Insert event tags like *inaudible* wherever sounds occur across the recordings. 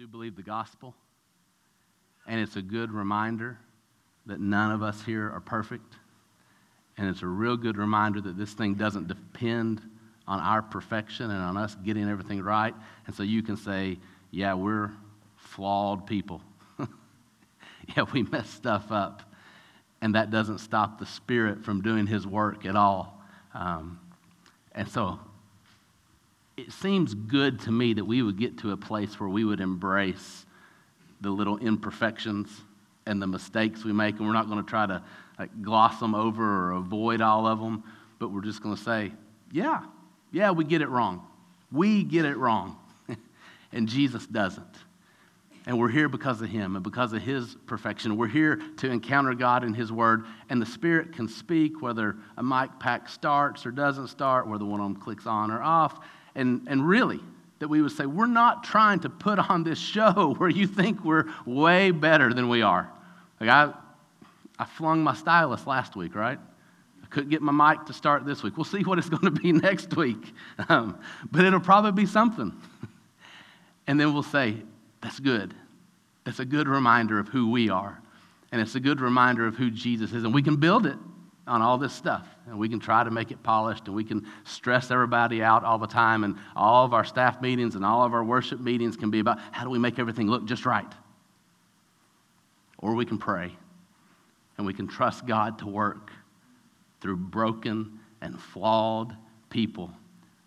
do believe the gospel, and it's a good reminder that none of us here are perfect. And it's a real good reminder that this thing doesn't depend on our perfection and on us getting everything right. And so you can say, yeah, we're flawed people. *laughs* yeah, we mess stuff up. And that doesn't stop the Spirit from doing His work at all. Um, and so it seems good to me that we would get to a place where we would embrace the little imperfections and the mistakes we make, and we're not going to try to like, gloss them over or avoid all of them, but we're just going to say, yeah, yeah, we get it wrong. We get it wrong. *laughs* and Jesus doesn't. And we're here because of Him and because of His perfection. We're here to encounter God in His Word, and the Spirit can speak whether a mic pack starts or doesn't start, whether one of them clicks on or off. And, and really, that we would say, we're not trying to put *laughs* on this show where you think we're way better than we are. Like I, I flung my stylus last week, right? I couldn't get my mic to start this week. We'll see what it's *laughs* going to be *laughs* next week. Um, but it'll probably be something. and then we'll say, that's good. That's a good reminder of who we are. And it's a good reminder of who Jesus is. And we can build it on all this stuff. And we can try to make it polished and we can stress everybody out all the time. And all of our staff meetings and all of our worship meetings can be about how do we make everything look just right? Or we can pray and we can trust God to work through broken and flawed people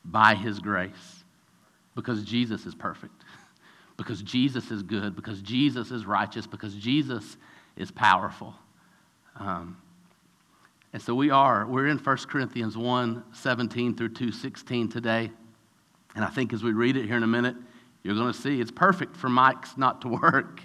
by His grace because Jesus is perfect, *laughs* because Jesus is good, because Jesus is righteous, because Jesus is powerful. Um, and so we are, we're in 1 Corinthians 1 17 through 2 16 today. And I think as we read it here in a minute, you're going to see it's perfect for mics not to *laughs* work.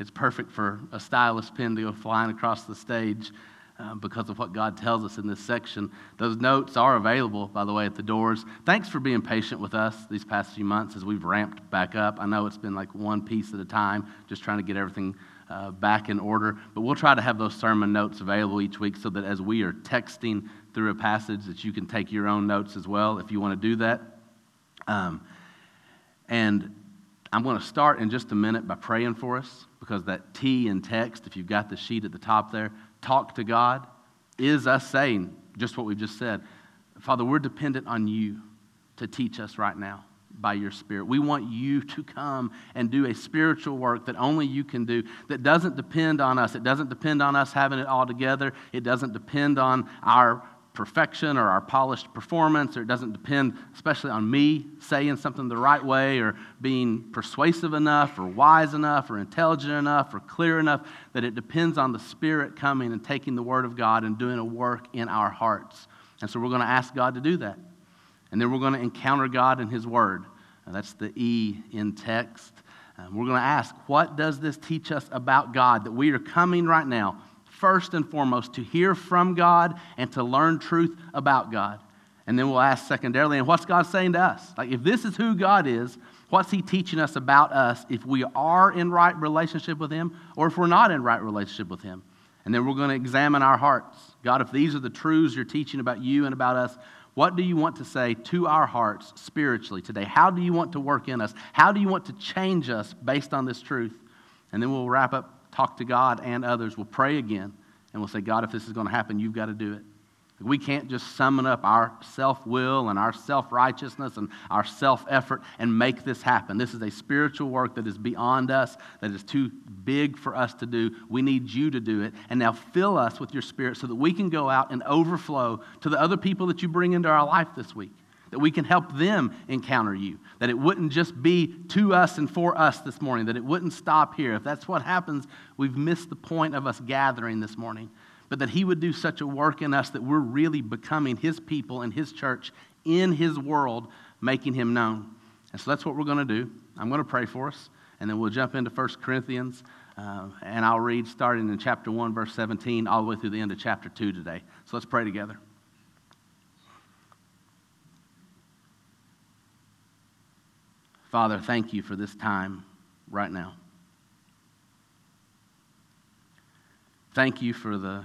It's perfect for a stylus pen to go flying across the stage uh, because of what God tells us in this section. Those notes are available, by the way, at the doors. Thanks for being patient with us these past few months as we've ramped back up. I know it's been like one piece at a time, just trying to get everything uh, back in order. But we'll try to have those sermon notes available each week so that as we are texting through a passage, that you can take your own notes as well if you want to do that. Um, and I'm going to start in just a minute by praying for us because that T in text, if you've got the sheet at the top there, talk to God, is us saying just what we've just said. Father, we're dependent on you to teach us right now by your Spirit. We want you to come and do a spiritual work that only you can do, that doesn't depend on us. It doesn't depend on us having it all together. It doesn't depend on our perfection or our polished performance, or it doesn't depend especially on me saying something the right way or being persuasive enough or wise enough or intelligent enough or clear enough, that it depends on the Spirit coming and taking the Word of God and doing a work in our hearts. And so we're going to ask God to do that. And then we're going to encounter God in His Word. That's the E in text. And we're going to ask, what does this teach us about God? That we are coming right now, first and foremost, to hear from God and to learn truth about God. And then we'll ask secondarily, and what's God saying to us? Like, if this is who God is, what's He teaching us about us if we are in right relationship with Him or if we're not in right relationship with Him? And then we're going to examine our hearts. God, if these are the truths you're teaching about you and about us, what do you want to say to our hearts spiritually today? How do you want to work in us? How do you want to change us based on this truth? And then we'll wrap up, talk to God and others. We'll pray again, and we'll say, God, if this is going to happen, you've got to do it. We can't just summon up our self will and our self righteousness and our self effort and make this happen. This is a spiritual work that is beyond us, that is too big for us to do. We need you to do it. And now fill us with your spirit so that we can go out and overflow to the other people that you bring into our life this week, that we can help them encounter you, that it wouldn't just be to us and for us this morning, that it wouldn't stop here. If that's what happens, we've missed the point of us gathering this morning but that He would do such a work in us that we're really becoming His people and His church in His world, making Him known. And so that's what we're going to do. I'm going to pray for us, and then we'll jump into 1 Corinthians, uh, and I'll read starting in chapter 1, verse 17, all the way through the end of chapter 2 today. So let's pray together. Father, thank you for this time right now. Thank you for the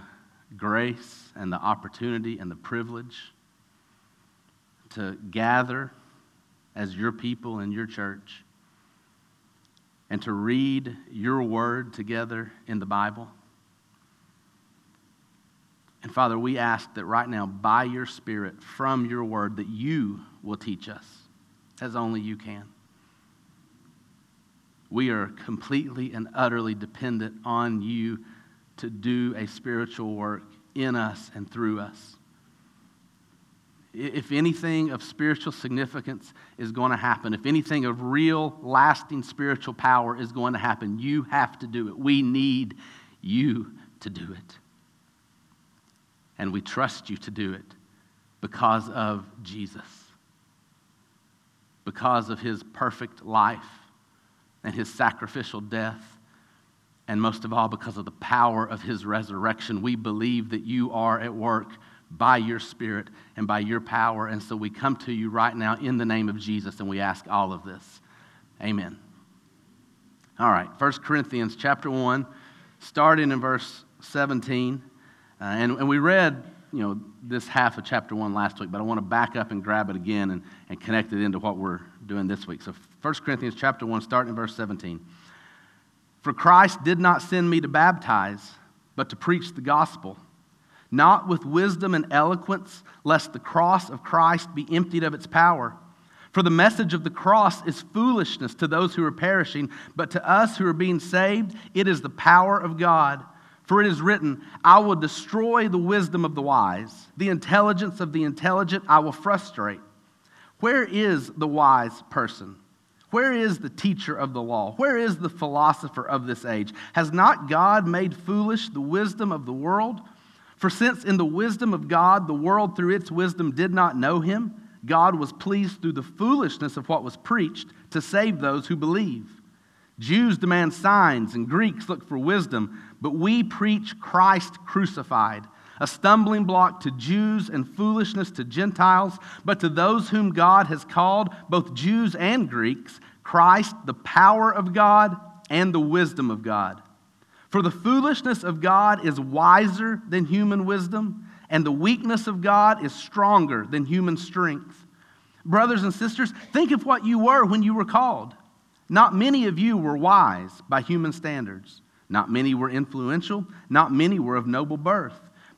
grace and the opportunity and the privilege to gather as your people in your church and to read your word together in the Bible. And Father, we ask that right now, by your Spirit, from your word, that you will teach us as only you can. We are completely and utterly dependent on you to do a spiritual work in us and through us. If anything of spiritual significance is going to happen, if anything of real, lasting spiritual power is going to happen, you have to do it. We need you to do it. And we trust you to do it because of Jesus, because of his perfect life and his sacrificial death, and most of all, because of the power of his resurrection. We believe that you are at work by your Spirit and by your power. And so we come to you right now in the name of Jesus and we ask all of this. Amen. All right, 1 Corinthians chapter 1, starting in verse 17. Uh, and, and we read, you know, this half of chapter 1 last week, but I want to back up and grab it again and, and connect it into what we're doing this week. So 1 Corinthians chapter 1, starting in verse 17. For Christ did not send me to baptize, but to preach the gospel not with wisdom and eloquence, lest the cross of Christ be emptied of its power. For the message of the cross is foolishness to those who are perishing, but to us who are being saved, it is the power of God. For it is written, I will destroy the wisdom of the wise, the intelligence of the intelligent I will frustrate. Where is the wise person? Where is the teacher of the law? Where is the philosopher of this age? Has not God made foolish the wisdom of the world? For since in the wisdom of God, the world through its wisdom did not know him, God was pleased through the foolishness of what was preached to save those who believe. Jews demand signs and Greeks look for wisdom, but we preach Christ crucified, a stumbling block to Jews and foolishness to Gentiles, but to those whom God has called, both Jews and Greeks, Christ, the power of God and the wisdom of God. For the foolishness of God is wiser than human wisdom, and the weakness of God is stronger than human strength. Brothers and sisters, think of what you were when you were called. Not many of you were wise by human standards. Not many were influential. Not many were of noble birth.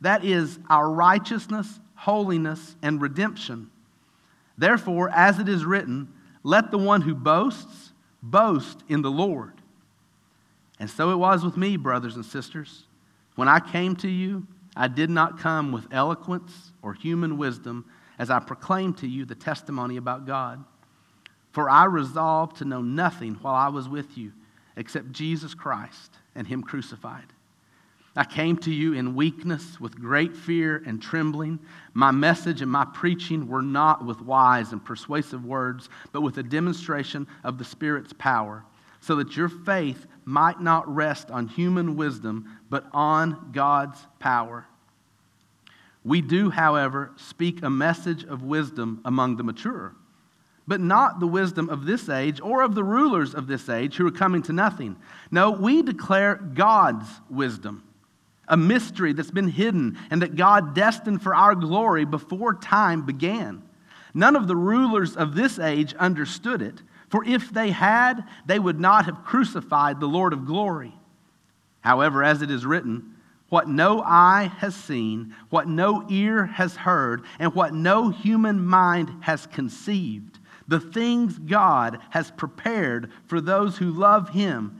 That is our righteousness, holiness, and redemption Therefore, as it is written, let the one who boasts boast in the Lord. And so it was with me, brothers and sisters. When I came to you, I did not come with eloquence or human wisdom as I proclaimed to you the testimony about God. For I resolved to know nothing while I was with you except Jesus Christ and Him crucified. I came to you in weakness with great fear and trembling. My message and my preaching were not with wise and persuasive words, but with a demonstration of the Spirit's power, so that your faith might not rest on human wisdom, but on God's power. We do, however, speak a message of wisdom among the mature, but not the wisdom of this age or of the rulers of this age who are coming to nothing. No, we declare God's wisdom a mystery that's been hidden and that God destined for our glory before time began. None of the rulers of this age understood it, for if they had, they would not have crucified the Lord of glory. However, as it is written, what no eye has seen, what no ear has heard, and what no human mind has conceived, the things God has prepared for those who love Him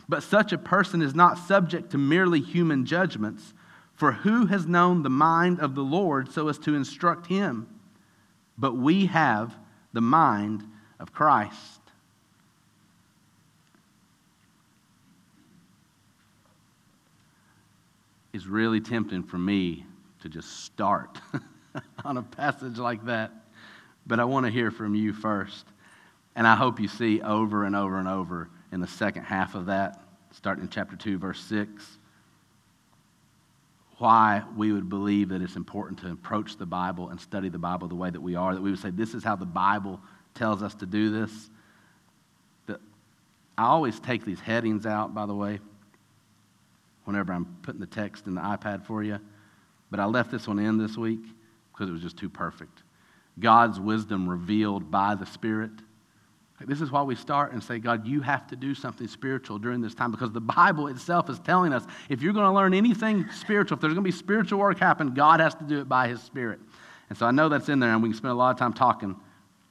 but such a person is not subject to merely human judgments. For who has known the mind of the Lord so as to instruct him? But we have the mind of Christ. It's really tempting for me to just start *laughs* on a passage like that, but I want to hear from you first. And I hope you see over and over and over in the second half of that, starting in chapter 2, verse 6, why we would believe that it's important to approach the Bible and study the Bible the way that we are, that we would say, this is how the Bible tells us to do this. I always take these headings out, by the way, whenever I'm putting the text in the iPad for you. But I left this one in this week because it was just too perfect. God's wisdom revealed by the Spirit. This is why we start and say, God, you have to do something spiritual during this time because the Bible itself is telling us if you're going to learn anything spiritual, if there's going to be spiritual work happen, God has to do it by His Spirit. And so I know that's in there and we can spend a lot of time talking,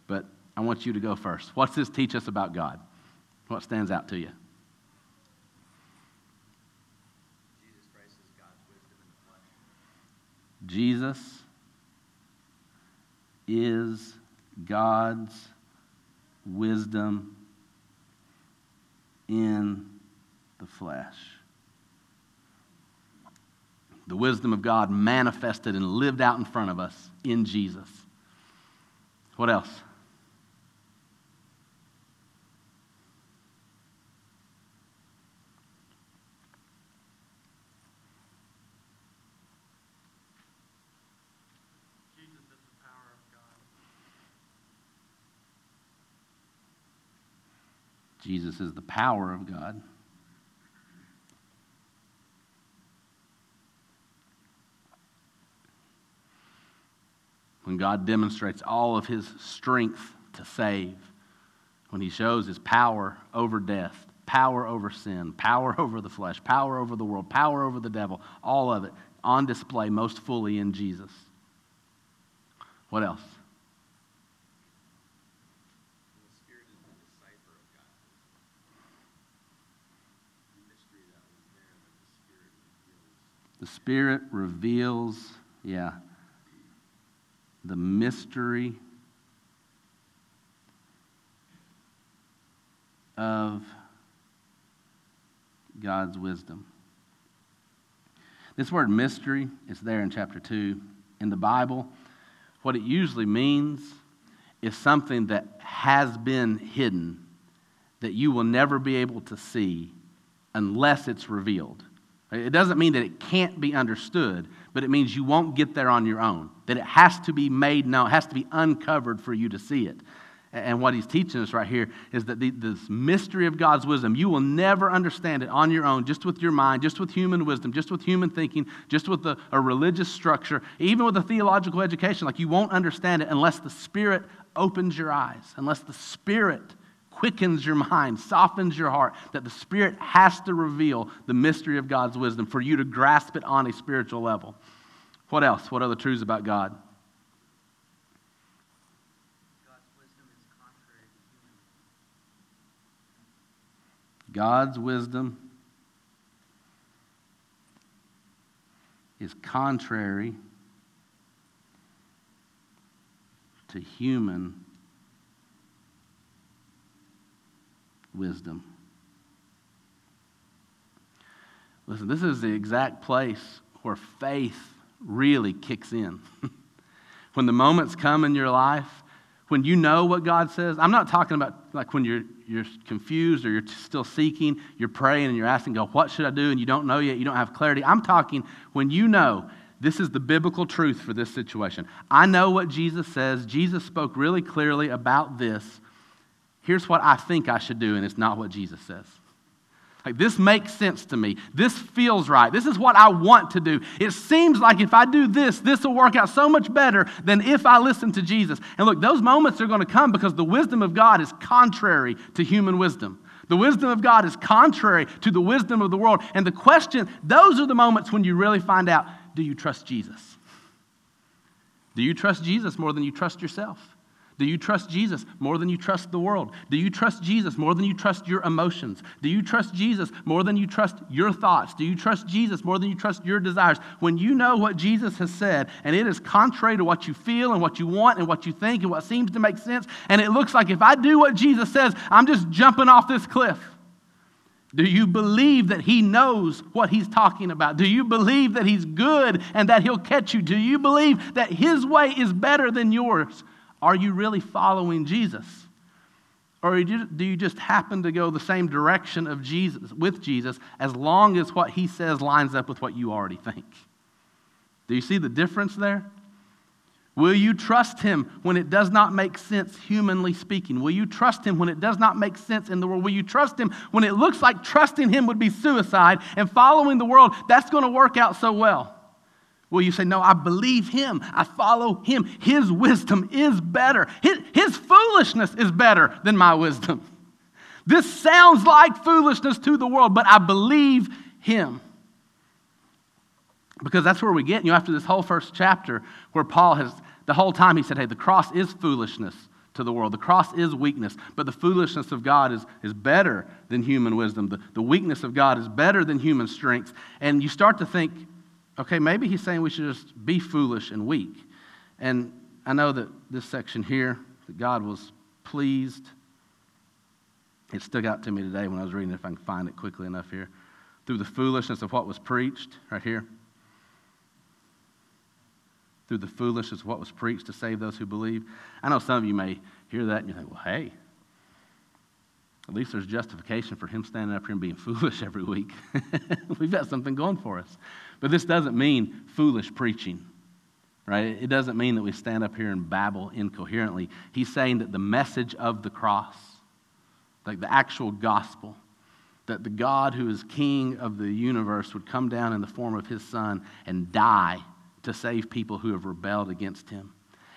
but I want you to go first. What's this teach us about God? What stands out to you? Jesus is God's wisdom in the flesh. The wisdom of God manifested and lived out in front of us in Jesus. What else? Jesus is the power of God. When God demonstrates all of his strength to save, when he shows his power over death, power over sin, power over the flesh, power over the world, power over the devil, all of it on display most fully in Jesus. What else? The Spirit reveals, yeah, the mystery of God's wisdom. This word mystery is there in chapter 2. In the Bible, what it usually means is something that has been hidden that you will never be able to see unless it's revealed. It doesn't mean that it can't be understood, but it means you won't get there on your own. That it has to be made known, it has to be uncovered for you to see it. And what he's teaching us right here is that the, this mystery of God's wisdom, you will never understand it on your own, just with your mind, just with human wisdom, just with human thinking, just with a, a religious structure, even with a theological education. Like you won't understand it unless the Spirit opens your eyes, unless the Spirit quickens your mind, softens your heart, that the Spirit has to reveal the mystery of God's wisdom for you to grasp it on a spiritual level. What else? What other truths about God? God's wisdom is contrary to human wisdom. Listen, this is the exact place where faith really kicks in. *laughs* when the moments come in your life, when you know what God says, I'm not talking about like when you're, you're confused or you're still seeking, you're praying and you're asking God, what should I do? And you don't know yet, you don't have clarity. I'm talking when you know this is the biblical truth for this situation. I know what Jesus says. Jesus spoke really clearly about this here's what I think I should do, and it's not what Jesus says. Like, this makes sense to me. This feels right. This is what I want to do. It seems like if I do this, this will work out so much better than if I listen to Jesus. And look, those moments are going to come because the wisdom of God is contrary to human wisdom. The wisdom of God is contrary to the wisdom of the world. And the question, those are the moments when you really find out do you trust Jesus? Do you trust Jesus more than you trust yourself? Do you trust Jesus more than you trust the world? Do you trust Jesus more than you trust your emotions? Do you trust Jesus more than you trust your thoughts? Do you trust Jesus more than you trust your desires? When you know what Jesus has said and it is contrary to what you feel and what you want and what you think and what seems to make sense, and it looks like if I do what Jesus says, I'm just jumping off this cliff. Do you believe that he knows what he's talking about? Do you believe that he's good and that he'll catch you? Do you believe that his way is better than yours? Are you really following Jesus? Or do you just happen to go the same direction of Jesus with Jesus as long as what he says lines up with what you already think? Do you see the difference there? Will you trust him when it does not make sense, humanly speaking? Will you trust him when it does not make sense in the world? Will you trust him when it looks like trusting him would be suicide and following the world, that's going to work out so well? Will you say, No, I believe him. I follow him. His wisdom is better. His, his, foolishness is better than my wisdom. This sounds like foolishness to the world, but I believe him. Because that's where we get, you know, after this whole first chapter, where Paul has, the whole time he said, Hey, the cross is foolishness to the world. The cross is weakness, but the foolishness of God is, is better than human wisdom. The, the weakness of God is better than human strength. And you start to think, okay, maybe he's saying we should just be foolish and weak. And I know that this section here, that God was pleased. It stuck out to me today when I was reading it, if I can find it quickly enough here. Through the foolishness of what was preached, right here. Through the foolishness of what was preached to save those who believe. I know some of you may hear that and you think, well, hey, at least there's justification for him standing up here and being *laughs* foolish every week. *laughs* We've got something going for us. But this doesn't mean foolish preaching, right? It doesn't mean that we stand up here and babble incoherently. He's saying that the message of the cross, like the actual gospel, that the God who is king of the universe would come down in the form of his son and die to save people who have rebelled against him.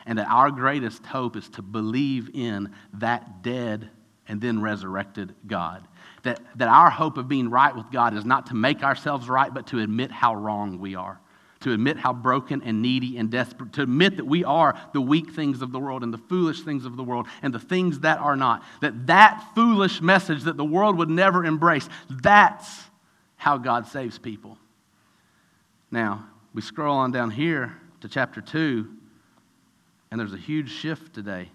And that our greatest hope is to believe in that dead and then resurrected God. That, that our hope of being right with God is not to make ourselves right, but to admit how wrong we are, to admit how broken and needy and desperate, to admit that we are the weak things of the world and the foolish things of the world and the things that are not. That that foolish message that the world would never embrace, that's how God saves people. Now, we scroll on down here to chapter 2, and there's a huge shift today.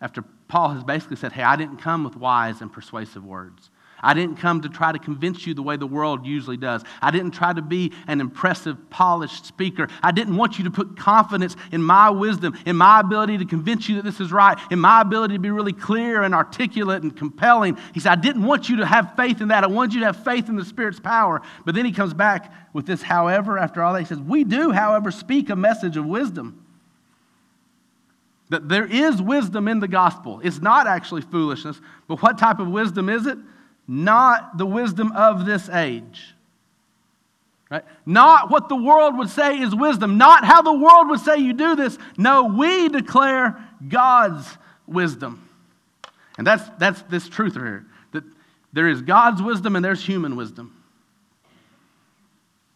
After Paul has basically said, Hey, I didn't come with wise and persuasive words. I didn't come to try to convince you the way the world usually does. I didn't try to be an impressive, polished speaker. I didn't want you to put confidence in my wisdom, in my ability to convince you that this is right, in my ability to be really clear and articulate and compelling. He said, I didn't want you to have faith in that. I wanted you to have faith in the Spirit's power. But then he comes back with this, however, after all that, he says, We do, however, speak a message of wisdom that there is wisdom in the gospel. It's not actually foolishness, but what type of wisdom is it? Not the wisdom of this age. Right? Not what the world would say is wisdom, not how the world would say you do this. No, we declare God's wisdom. And that's, that's this truth here that there is God's wisdom and there's human wisdom.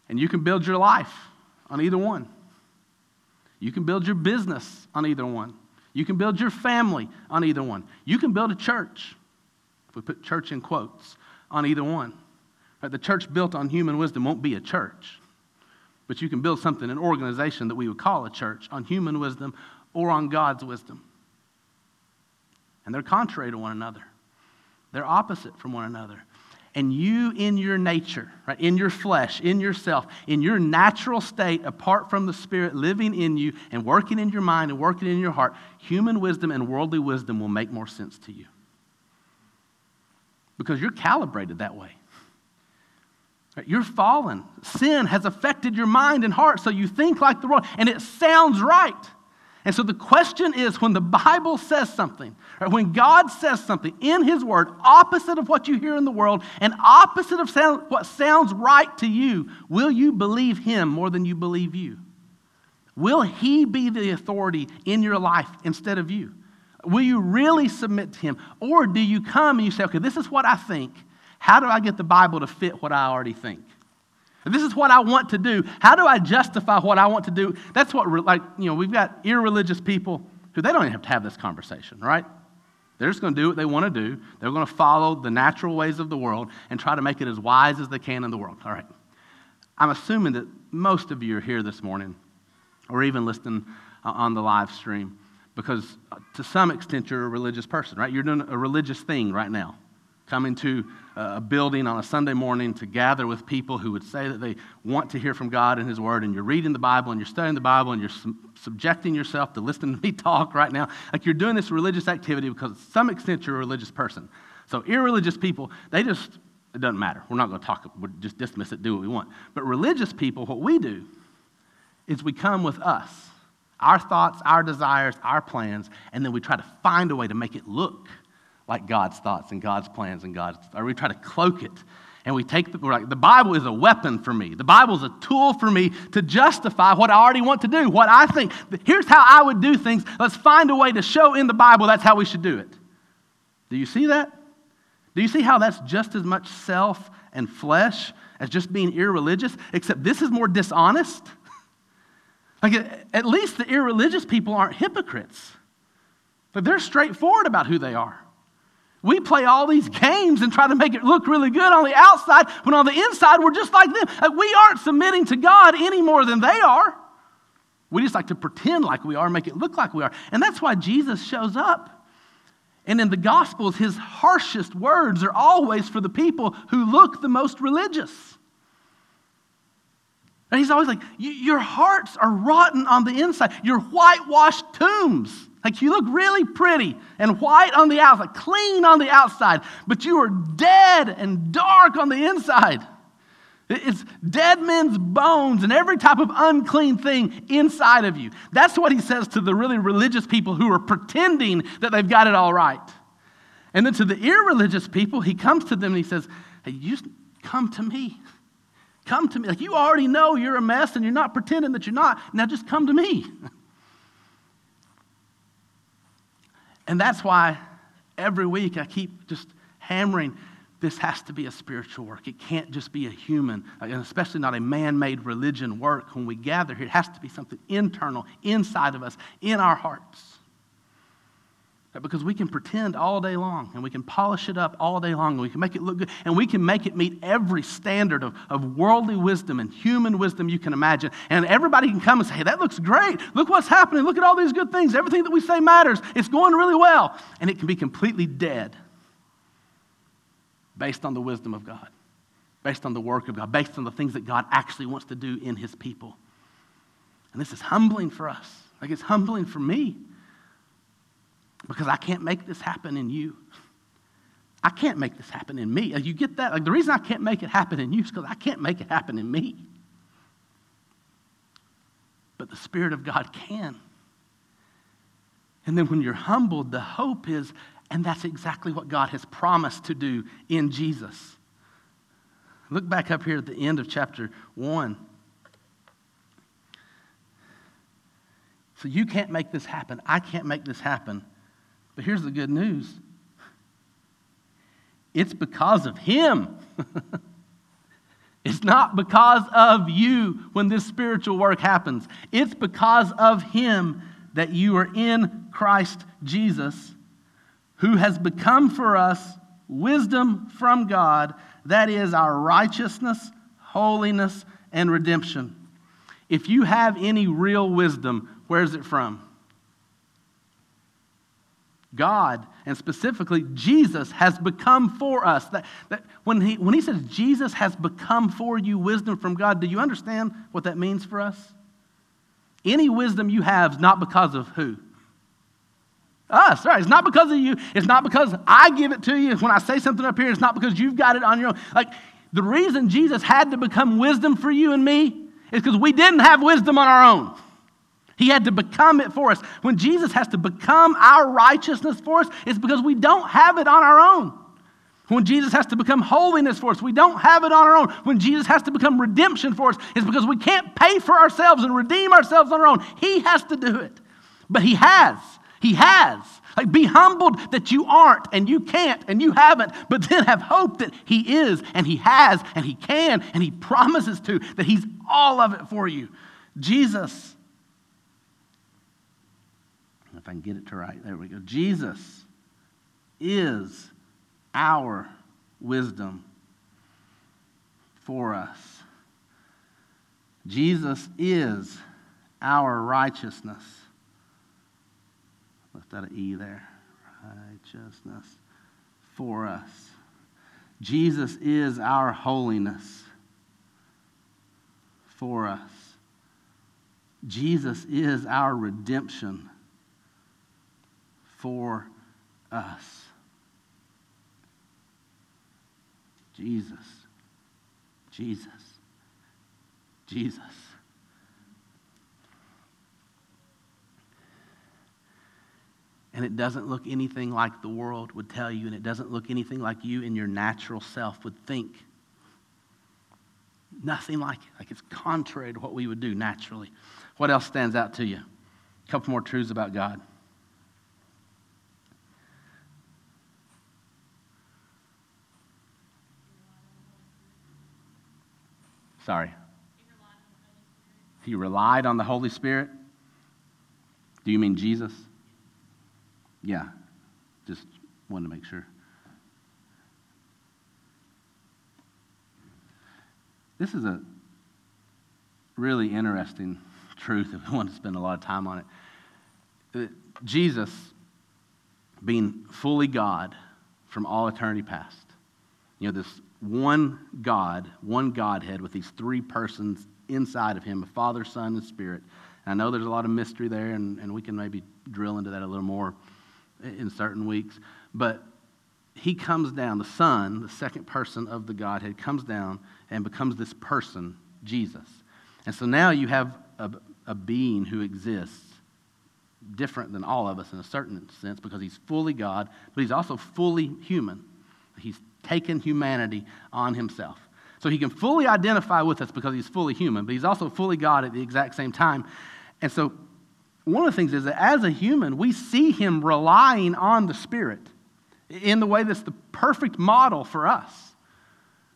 And you can build your life on either one. You can build your business on either one. You can build your family on either one. You can build a church, if we put church in quotes, on either one. Right, the church built on human wisdom won't be a church, but you can build something, an organization that we would call a church, on human wisdom or on God's wisdom. And they're contrary to one another, they're opposite from one another and you in your nature, right, in your flesh, in yourself, in your natural state, apart from the Spirit living in you and working in your mind and working in your heart, human wisdom and worldly wisdom will make more sense to you. Because you're calibrated that way. You're fallen. Sin has affected your mind and heart, so you think like the world, and it sounds right. And so the question is when the Bible says something, or when God says something in His Word, opposite of what you hear in the world and opposite of sound, what sounds right to you, will you believe Him more than you believe you? Will He be the authority in your life instead of you? Will you really submit to Him? Or do you come and you say, okay, this is what I think. How do I get the Bible to fit what I already think? This is what I want to do. How do I justify what I want to do? That's what, like, you know, we've got irreligious people who they don't even have to have this conversation, right? They're just going to do what they want to do. They're going to follow the natural ways of the world and try to make it as wise as they can in the world. All right. I'm assuming that most of you are here this morning or even listening uh, on the live stream because uh, to some extent you're a religious person, right? You're doing a religious thing right now coming into a building on a Sunday morning to gather with people who would say that they want to hear from God and His Word, and you're reading the Bible and you're studying the Bible and you're su- subjecting yourself to listening to me *laughs* talk right now. Like you're doing this religious activity because to some extent you're a religious person. So, irreligious people, they just, it doesn't matter. We're not going to talk, we'll just dismiss it, do what we want. But religious people, what we do is we come with us, our thoughts, our desires, our plans, and then we try to find a way to make it look like God's thoughts and God's plans and God's, or we try to cloak it. And we take the, like, the Bible is a weapon for me. The Bible is a tool for me to justify what I already want to do, what I think. Here's how I would do things. Let's find a way to show in the Bible that's how we should do it. Do you see that? Do you see how that's just as much self and flesh as just being irreligious, except this is more dishonest? *laughs* like, at least the irreligious people aren't hypocrites, but they're straightforward about who they are. We play all these games and try to make it look really good on the outside when on the inside we're just like them. We aren't submitting to God any more than they are. We just like to pretend like we are, make it look like we are. And that's why Jesus shows up. And in the Gospels, his harshest words are always for the people who look the most religious. And he's always like, Your hearts are rotten on the inside, you're whitewashed tombs. Like you look really pretty and white on the outside, clean on the outside, but you are dead and dark on the inside. It's dead men's bones and every type of unclean thing inside of you. That's what he says to the really religious people who are pretending that they've got it all right. And then to the irreligious people, he comes to them and he says, Hey, you come to me. Come to me. Like you already know you're a mess and you're not pretending that you're not. Now just come to me. *laughs* And that's why every week I keep just hammering this has to be a spiritual work. It can't just be a human, and especially not a man made religion work when we gather here. It has to be something internal, inside of us, in our hearts. Because we can pretend all day long and we can polish it up all day long and we can make it look good and we can make it meet every standard of, of worldly wisdom and human wisdom you can imagine. And everybody can come and say, hey, that looks great. Look what's happening. Look at all these good things. Everything that we say matters. It's going really well. And it can be completely dead based on the wisdom of God, based on the work of God, based on the things that God actually wants to do in his people. And this is humbling for us. Like it's humbling for me because I can't make this happen in you. I can't make this happen in me. Uh, you get that? Like the reason I can't make it happen in you is because I can't make it happen in me. But the Spirit of God can. And then when you're humbled, the hope is, and that's exactly what God has promised to do in Jesus. Look back up here at the end of chapter 1. So you can't make this happen. I can't make this happen. But here's the good news it's because of Him. *laughs* it's not because of you when this spiritual work happens, it's because of Him that you are in Christ Jesus, who has become for us wisdom from God, that is our righteousness, holiness, and redemption. If you have any real wisdom, where's it from? God, and specifically Jesus, has become for us. That, that when, he, when he says Jesus has become for you wisdom from God, do you understand what that means for us? Any wisdom you have is not because of who? Us, right? It's not because of you. It's not because I give it to you. When I say something up here, it's not because you've got it on your own. Like, the reason Jesus had to become wisdom for you and me is because we didn't have wisdom on our own. He had to become it for us. When Jesus has to become our righteousness for us, it's because we don't have it on our own. When Jesus has to become holiness for us, we don't have it on our own. When Jesus has to become redemption for us, it's because we can't pay for ourselves and redeem ourselves on our own. He has to do it. But He has. He has. Like, be humbled that you aren't and you can't and you haven't, but then have hope that He is and He has and He can and He promises to, that He's all of it for you. Jesus I can get it to right. There we go. Jesus is our wisdom for us. Jesus is our righteousness. Left out an E there. Righteousness for us. Jesus is our holiness for us. Jesus is our redemption for us. Jesus, Jesus, Jesus. And it doesn't look anything like the world would tell you, and it doesn't look anything like you in your natural self would think. Nothing like it. Like it's contrary to what we would do naturally. What else stands out to you? A couple more truths about God. Sorry. He relied on the Holy Spirit. Do you mean Jesus? Yeah. Just wanted to make sure. This is a really interesting truth if we want to spend a lot of time on it. Uh, Jesus, being fully God from all eternity past, you know, this one God, one Godhead with these three persons inside of him a Father, Son, and Spirit. And I know there's a lot of mystery there, and, and we can maybe drill into that a little more in certain weeks. But he comes down, the Son, the second person of the Godhead, comes down and becomes this person, Jesus. And so now you have a, a being who exists different than all of us in a certain sense because he's fully God, but he's also fully human. He's taken humanity on himself. So he can fully identify with us because he's fully human, but he's also fully God at the exact same time. And so one of the things is that as a human, we see him relying on the Spirit in the way that's the perfect model for us.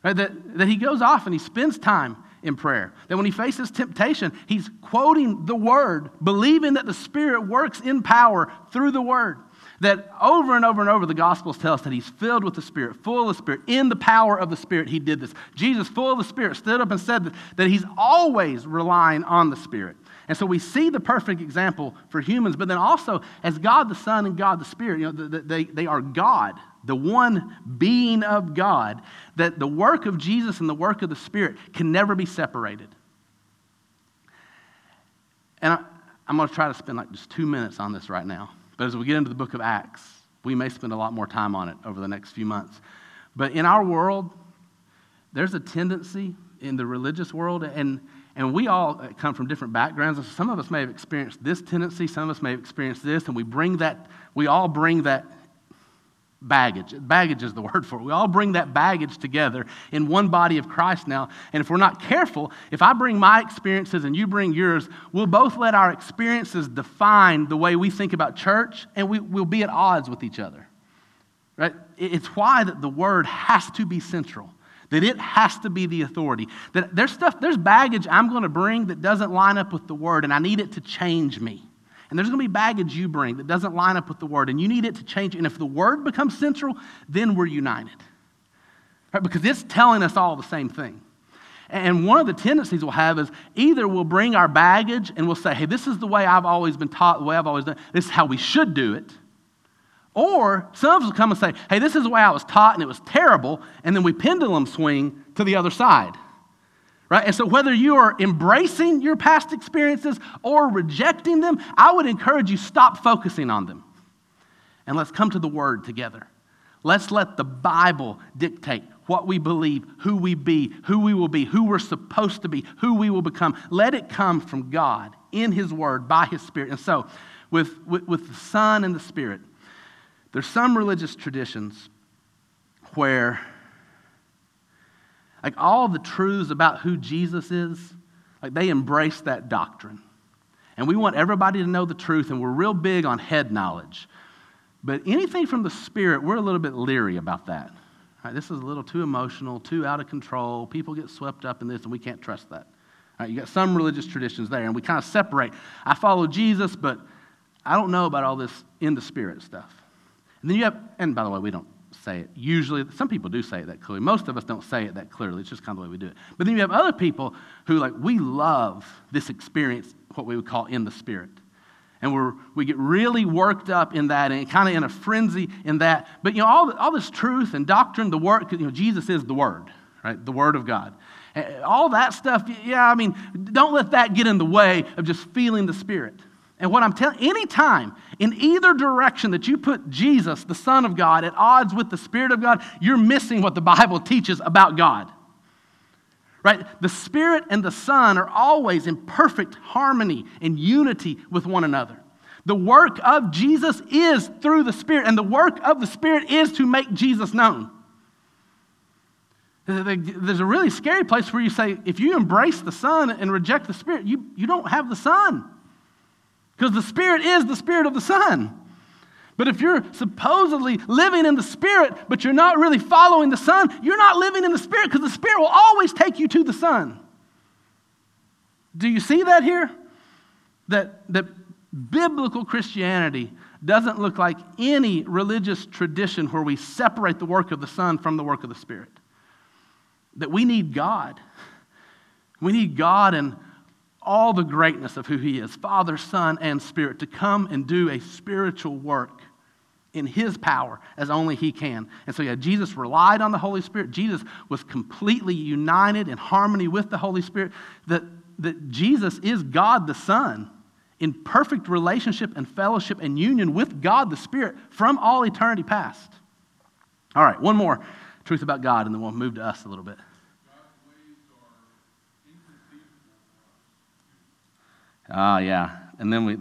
Right? That, that he goes off and he spends time in prayer. That when he faces temptation, he's quoting the Word, believing that the Spirit works in power through the Word that over and over and over the Gospels tell us that he's filled with the Spirit, full of the Spirit. In the power of the Spirit, he did this. Jesus, full of the Spirit, stood up and said that, that he's always relying on the Spirit. And so we see the perfect example for humans, but then also as God the Son and God the Spirit, you know, they, they are God, the one being of God, that the work of Jesus and the work of the Spirit can never be separated. And I, I'm going to try to spend like just two minutes on this right now. But as we get into the book of Acts, we may spend a lot more time on it over the next few months. But in our world, there's a tendency in the religious world, and, and we all come from different backgrounds. Some of us may have experienced this tendency, some of us may have experienced this, and we bring that, we all bring that baggage. Baggage is the *laughs* word for it. We all bring that baggage together in one body of Christ now. And if we're not careful, if I bring my experiences and you bring yours, we'll both let our experiences define the way we think about church and we, will be at odds with each other. Right? It's why that the word has to be central. That it has to be the authority. That there's stuff, there's baggage I'm going to bring that doesn't line up with the word, and I need it to change me. And there's going to be baggage you bring that doesn't line up with the word, and you need it to change. And if the word becomes central, then we're united. Right? Because it's telling us all the same thing. And one of the tendencies we'll have is either we'll bring our baggage and we'll say, hey, this is the way I've always been taught, the way I've always done, this is how we should do it. Or some of us will come and say, hey, this is the way I was taught and it was terrible, and then we pendulum swing to the other side. Right? And so, whether you are embracing your past experiences or rejecting them, I would encourage you stop focusing on them. And let's come to the Word together. Let's let the Bible dictate what we believe, who we be, who we will be, who we're supposed to be, who we will become. Let it come from God in His Word by His Spirit. And so, with, with, with the Son and the Spirit, there's some religious traditions where, like, all the truths about who Jesus is, like, they embrace that doctrine. And we want everybody to know the truth, and we're real big on head knowledge. But anything from the Spirit, we're a little bit leery about that. Right, this is a little too emotional, too out of control. People get swept up in this, and we can't trust that. Right, you got some religious traditions there, and we kind of separate. I follow Jesus, but I don't know about all this in the Spirit stuff. And then you have, and by the way, we don't say it. Usually, some people do say it that clearly. Most of us don't say it that clearly. It's just kind of the way we do it. But then you have other people who, like, we love this experience, what we would call in the Spirit and we're, we get really worked up in that and kind of in a frenzy in that. But, you know, all, all this truth and doctrine, the word, you know, Jesus is the Word, right? The Word of God. All that stuff, yeah, I mean, don't let that get in the way of just feeling the Spirit. And what I'm telling, anytime in either direction that you put Jesus, the Son of God, at odds with the Spirit of God, you're missing what the Bible teaches about God. Right? The Spirit and the Son are always in perfect harmony and unity with one another. The work of Jesus is through the Spirit, and the work of the Spirit is to make Jesus known. There's a really scary place where you say, if you embrace the Son and reject the Spirit, you, you don't have the Son. Because the Spirit is the Spirit of the Son. But if you're supposedly living in the Spirit, but you're not really following the Son, you're not living in the Spirit because the Spirit will always take you to the Son. Do you see that here? That, that biblical Christianity doesn't look like any religious tradition where we separate the work of the Son from the work of the Spirit. That we need God. We need God and all the greatness of who He is Father, Son, and Spirit to come and do a spiritual work in His power as only He can. And so, yeah, Jesus relied on the Holy Spirit. Jesus was completely united in harmony with the Holy Spirit. That, that Jesus is God the Son in perfect relationship and fellowship and union with God the Spirit from all eternity past. All right, one more truth about God, and then we'll move to us a little bit. Ah, yeah. And then we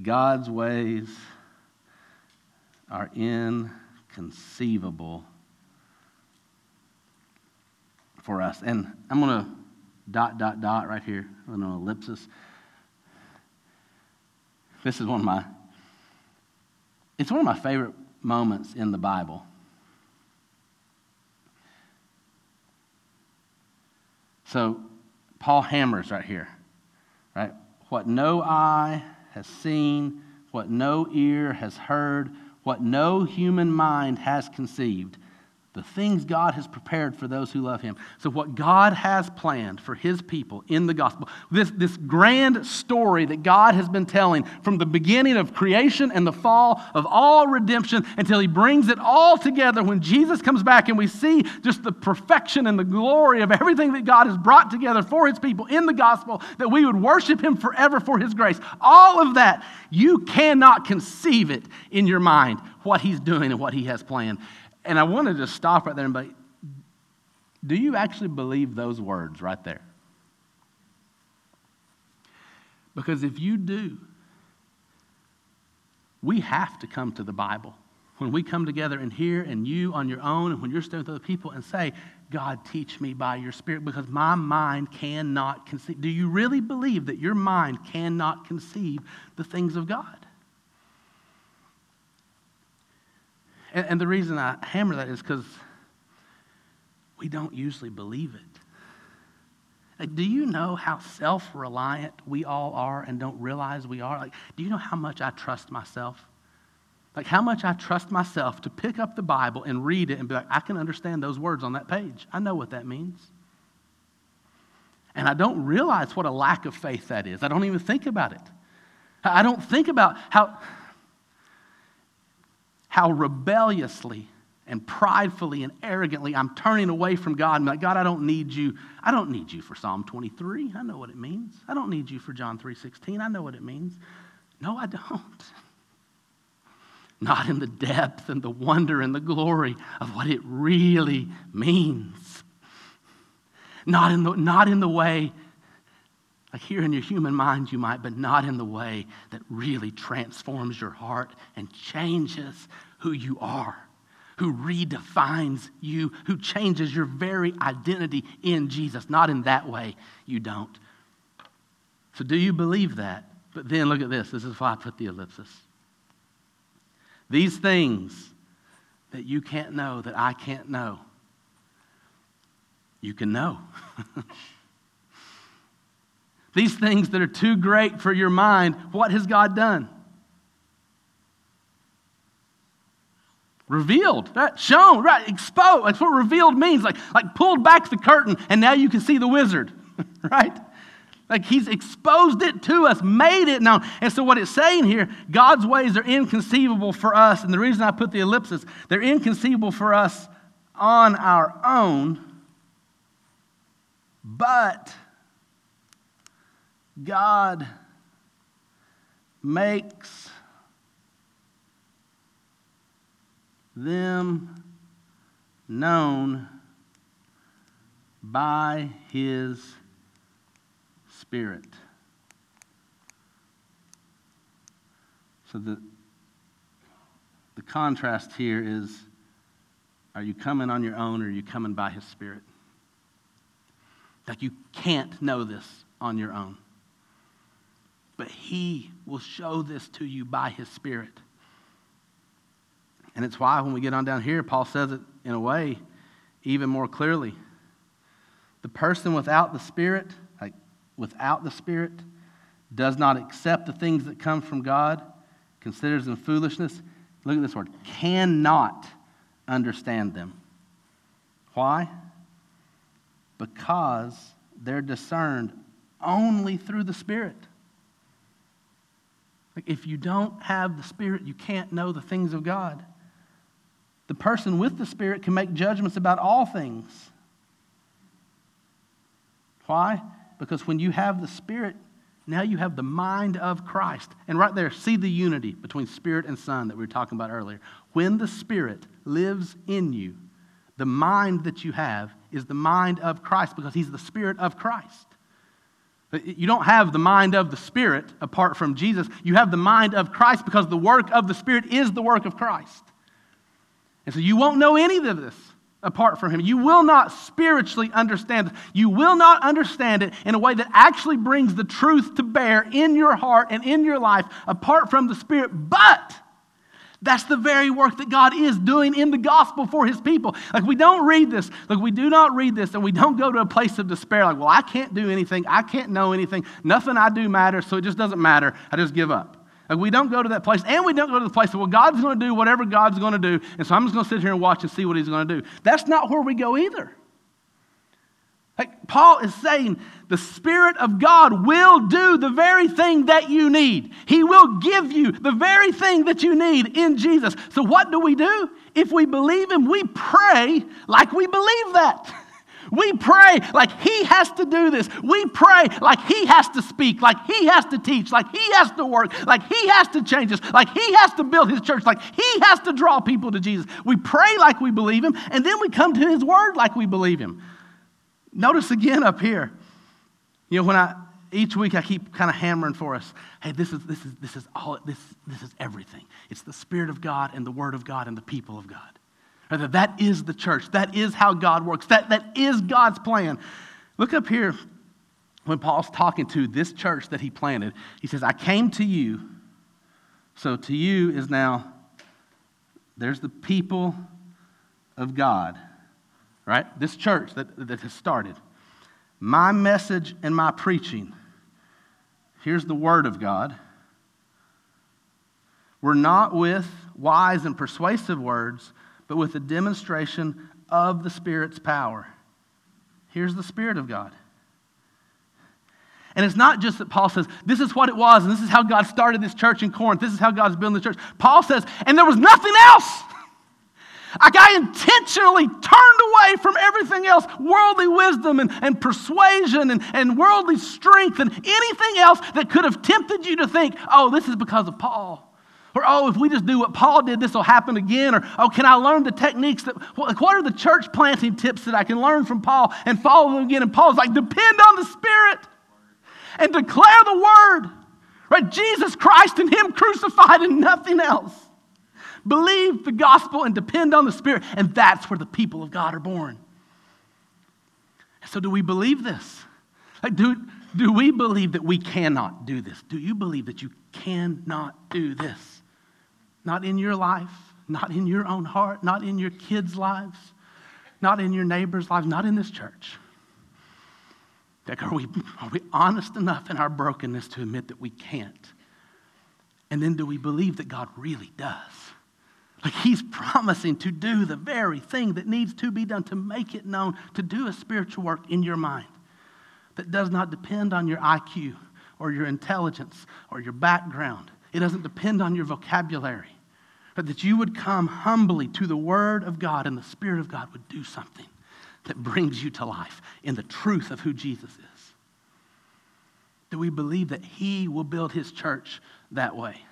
God's ways are inconceivable for us. And I'm going to dot, dot, dot right here, an ellipsis. This is one of my, it's one of my favorite moments in the Bible. So, Paul hammers right here? What no eye has seen, what no ear has heard, what no human mind has conceived the things God has prepared for those who love Him. So, what God has planned for His people in the gospel, this, this grand story that God has been telling from the beginning of creation and the fall of all redemption until He brings it all together when Jesus comes back and we see just the perfection and the glory of everything that God has brought together for His people in the gospel, that we would worship Him forever for His grace. All of that, you cannot conceive it in your mind what He's doing and what He has planned. And I wanted to stop right there and be do you actually believe those words right there? Because if you do, we have to come to the Bible. When we come together and hear, and you on your own, and when you're standing with other people and say, God, teach me by your Spirit, because my mind cannot conceive. Do you really believe that your mind cannot conceive the things of God? And, and the reason I hammer that is because we don't usually believe it. Like, do you know how self reliant we all are and don't realize we are? Like, do you know how much I trust myself? Like, how much I trust myself to pick up the Bible and read it and be like, I can understand those words on that page. I know what that means. And I don't realize what a lack of faith that is. I don't even think about it. I don't think about how how rebelliously and pridefully and arrogantly I'm turning away from God and like, God, I don't need you. I don't need you for Psalm 23. I know what it means. I don't need you for John 3:16. I know what it means. No, I don't. *laughs* not in the depth and the wonder and the glory of what it really means. Not in the, not in the way, like here in your human mind you might, but not in the way that really transforms your heart and changes who you are, who redefines you, who changes your very identity in Jesus. Not in that way, you don't. So, do you believe that? But then look at this. This is why I put the ellipsis. These things that you can't know, that I can't know, you can know. *laughs* These things that are too great for your mind, what has God done? Revealed, right? Shown, right? Exposed. That's what revealed means. Like, like pulled back the curtain and now you can see the wizard, *laughs* right? Like he's exposed it to us, made it known. And so, what it's saying here, God's ways are inconceivable for us. And the reason I put the ellipsis, they're inconceivable for us on our own. But God makes them known by his Spirit. So the, the contrast here is are you coming on your own or are you coming by His Spirit? Like you can't know this on your own. But He will show this to you by His Spirit. And it's why when we get on down here, Paul says it in a way even more clearly. The person without the Spirit like without the Spirit, does not accept the things that come from God, considers them foolishness. Look at this word cannot understand them. Why? Because they're discerned only through the Spirit. If you don't have the Spirit, you can't know the things of God. The person with the Spirit can make judgments about all things. Why? Because when you have the Spirit, now you have the mind of Christ. And right there, see the unity between Spirit and Son that we were talking about earlier. When the Spirit lives in you, the mind that you have is the mind of Christ because He's the Spirit of Christ. You don't have the mind of the Spirit apart from Jesus. You have the mind of Christ because the work of the Spirit is the work of Christ. And so you won't know any of this apart from Him. You will not spiritually understand it. You will not understand it in a way that actually brings the truth to bear in your heart and in your life apart from the Spirit. But that's the very work that God is doing in the gospel for His people. Like, we don't read this. Like, we do not read this and we don't go to a place of despair, like, well, I can't do anything. I can't know anything. Nothing I do matters, so it just doesn't matter. I just give up. Like we don't go to that place, and we don't go to the place of, well, God's going to do whatever God's going to do, and so I'm just going to sit here and watch and see what He's going to do. That's not where we go either. Like Paul is saying, the Spirit of God will do the very thing that you need. He will give you the very thing that you need in Jesus. So, what do we do? If we believe Him, we pray like we believe that. *laughs* We pray like He has to do this. We pray like He has to speak, like He has to teach, like He has to work, like He has to change us, like He has to build His church, like He has to draw people to Jesus. We pray like we believe Him, and then we come to His Word like we believe Him. Notice again up here, you know, when I, each week I keep kind of hammering for us, hey, this is, this is, this is all, this, this is everything. It's the Spirit of God and the Word of God and the people of God. That that is the church. That is how God works. That, that is God's plan. Look up here when Paul's talking to this church that he planted. He says, I came to you. So to you is now, there's the people of God, right? This church that, that has started. My message and my preaching. Here's the word of God. We're not with wise and persuasive words but with a demonstration of the Spirit's power. Here's the Spirit of God. And it's not just that Paul says, this is what it was, and this is how God started this church in Corinth. This is how God's building the church. Paul says, and there was nothing else. *laughs* Like I intentionally turned away from everything else worldly wisdom and, and persuasion and, and worldly strength and anything else that could have tempted you to think, oh, this is because of Paul. Or, oh, if we just do what Paul did, this will happen again. Or, oh, can I learn the techniques that, what are the church planting tips that I can learn from Paul and follow them again? And Paul's like, depend on the Spirit and declare the word. Right? Jesus Christ and Him crucified and nothing else. Believe the gospel and depend on the Spirit. And that's where the people of God are born. So, do we believe this? Like, do, do we believe that we cannot do this? Do you believe that you cannot do this? Not in your life, not in your own heart, not in your kids' lives, not in your neighbors' lives, not in this church. Like, are we, are we honest enough in our brokenness to admit that we can't? And then do we believe that God really does? Like he's promising to do the very thing that needs to be done, to make it known, to do a spiritual work in your mind that does not depend on your IQ or your intelligence or your background. It doesn't depend on your vocabulary. But that you would come humbly to the Word of God and the Spirit of God would do something that brings you to life in the truth of who Jesus is. Do we believe that He will build His church that way?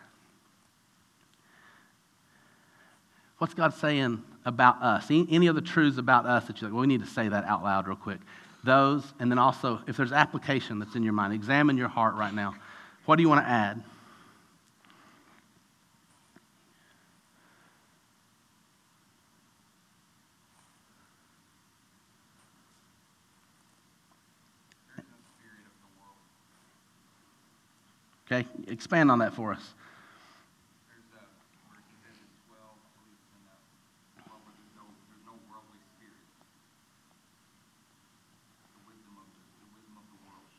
What's God saying about us? Any, other truths about us that you're like, well, we need to say that out loud real quick? Those, and then also, if there's application that's in your mind, examine your heart right now. What do you want to add? Okay, expand on that for us.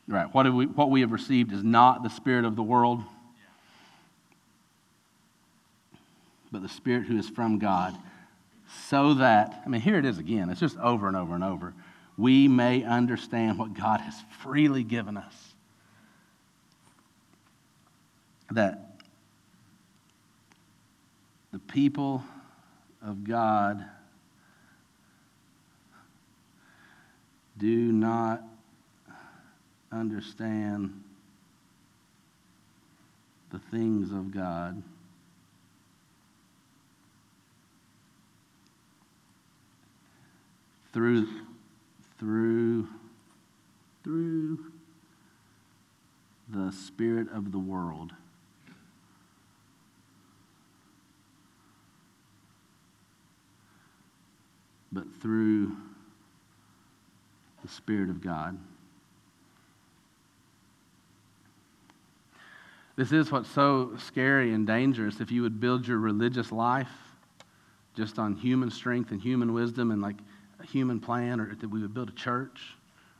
Right. What, we, what we have received is not the spirit of the world, but the spirit who is from God, so that, I mean, here it is again. It's just over and over and over. We may understand what God has freely given us. That the people of God do not understand the things of God. Through, through, through the spirit of the world. But through the Spirit of God. This is what's so scary and dangerous if you would build your religious life just on human strength and human wisdom and like a human plan, or that we would build a church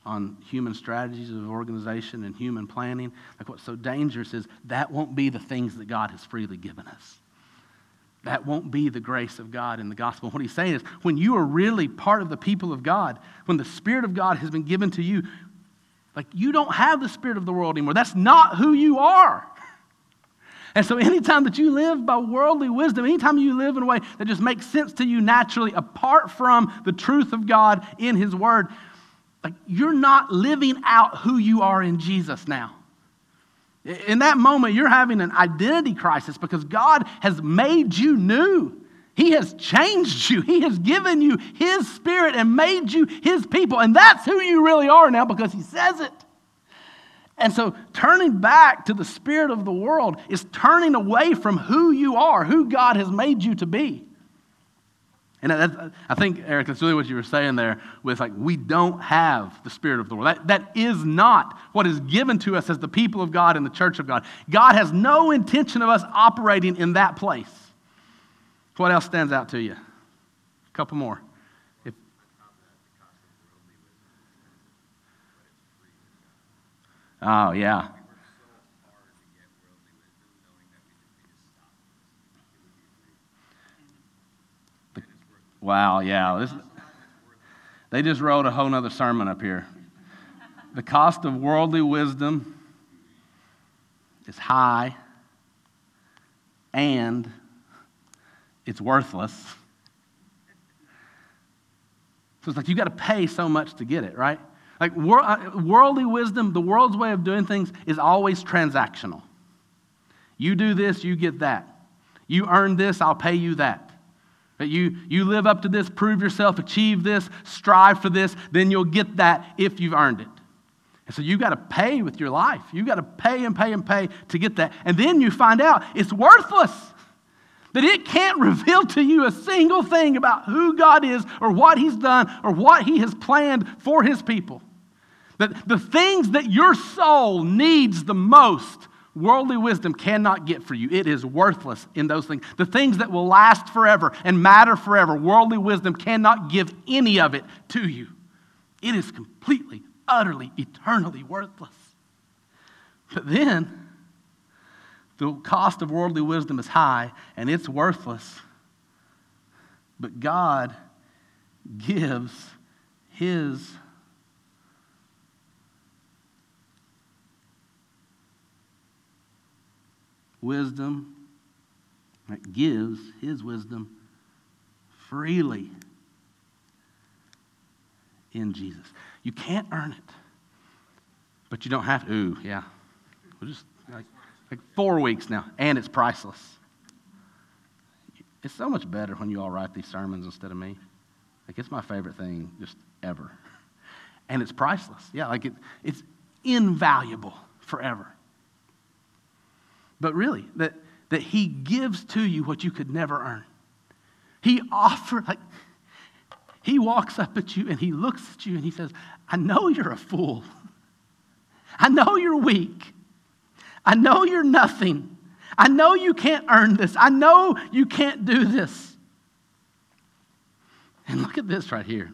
on human strategies of organization and human planning. Like what's so dangerous is that won't be the things that God has freely given us. That won't be the grace of God in the gospel. What he's saying is when you are really part of the people of God, when the Spirit of God has been given to you, like you don't have the Spirit of the world anymore. That's not who you are. And so, anytime that you live by worldly wisdom, anytime you live in a way that just makes sense to you naturally, apart from the truth of God in His Word, like you're not living out who you are in Jesus now. In that moment, you're having an identity crisis because God has made you new. He has changed you. He has given you His Spirit and made you His people. And that's who you really are now because He says it. And so turning back to the spirit of the world is turning away from who you are, who God has made you to be. And I think, Eric, that's really what you were saying there with like, we don't have the spirit of the world. That, that is not what is given to us as the people of God in the church of God. God has no intention of us operating in that place. What else stands out to you? A couple more. Oh, yeah. Wow, yeah. This, they just wrote a whole other sermon up here. The cost of worldly wisdom is high and it's worthless. So it's like you got to pay so much to get it, right? Like uh, worldly wisdom, the world's way of doing things is always transactional. You do this, you get that. You earn this, I'll pay you that. That you, you live up to this, prove yourself, achieve this, strive for this, then you'll get that if you've earned it. And so you've got to pay with your life. You've got to pay and pay and pay to get that. And then you find out it's worthless. That it can't *laughs* reveal to you a single thing about who God is or what He's done or what He has planned for His people. That the things that your soul needs the most, worldly wisdom cannot get for you. It is worthless in those things. The things that will last forever and matter forever, worldly wisdom cannot give any of it to you. It is completely, utterly, eternally worthless. But then, the cost of worldly wisdom is high and it's worthless. But God gives His wisdom, that gives His wisdom freely in Jesus. You can't earn it, but you don't have to. Ooh, yeah. We'll just like like four weeks now, and it's priceless. It's so much better when you all write these sermons instead of me. Like, it's my favorite thing just ever. And it's priceless. Yeah, like it, it's invaluable forever. But really, that, that He gives to you what you could never earn. He offers, like, He walks up at you and He looks at you and He says, I know you're a fool. I know you're weak. I know you're nothing. I know you can't earn this. I know you can't do this. And look at this right here.